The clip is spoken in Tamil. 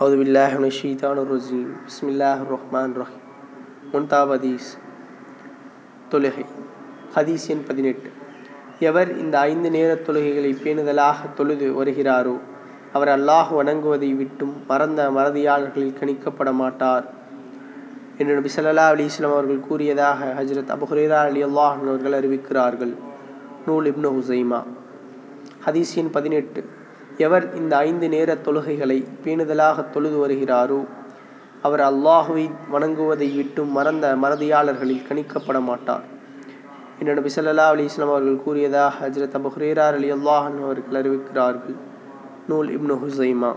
அவுது வில்லாஹ் ஷீதான் ரஜீம் பிஸ்மில்லாஹ் ரஹ்மான் ரஹீம் முன்தாப் ஹதீஸ். தொழுகை. ஹதீஸ் எண் பதினெட்டு. எவர் இந்த ஐந்து நேர தொழுகைகளை பேணுதலாக தொழுது வருகிறாரோ அவர் அல்லாஹ் வணங்குவதை விட்டும் மறந்த மறதியாளர்களில் கணிக்கப்பட மாட்டார். என்று நபி சல்லா அலி இஸ்லாம் அவர்கள் கூறியதாக ஹஜ்ரத் அபுஹுரேரா அலி அல்லாஹ் அவர்கள் அறிவிக்கிறார்கள். நூல் இப்னு ஹுசைமா. ஹதீஸ் எண் பதினெட்டு. எவர் இந்த ஐந்து நேர தொழுகைகளை பேணுதலாக தொழுது வருகிறாரோ அவர் அல்லாஹுவை வணங்குவதை விட்டு மறந்த மறதியாளர்களில் கணிக்கப்பட மாட்டார். என்று நபி ஸல்லல்லாஹு அலி இஸ்லாம் அவர்கள் கூறியதாக ஹஜ்ரத் அபு ஹுரேரார் அலி அல்லாஹ் அவர்கள் அறிவிக்கிறார்கள். நூல் இப்னு ஹுசைமா.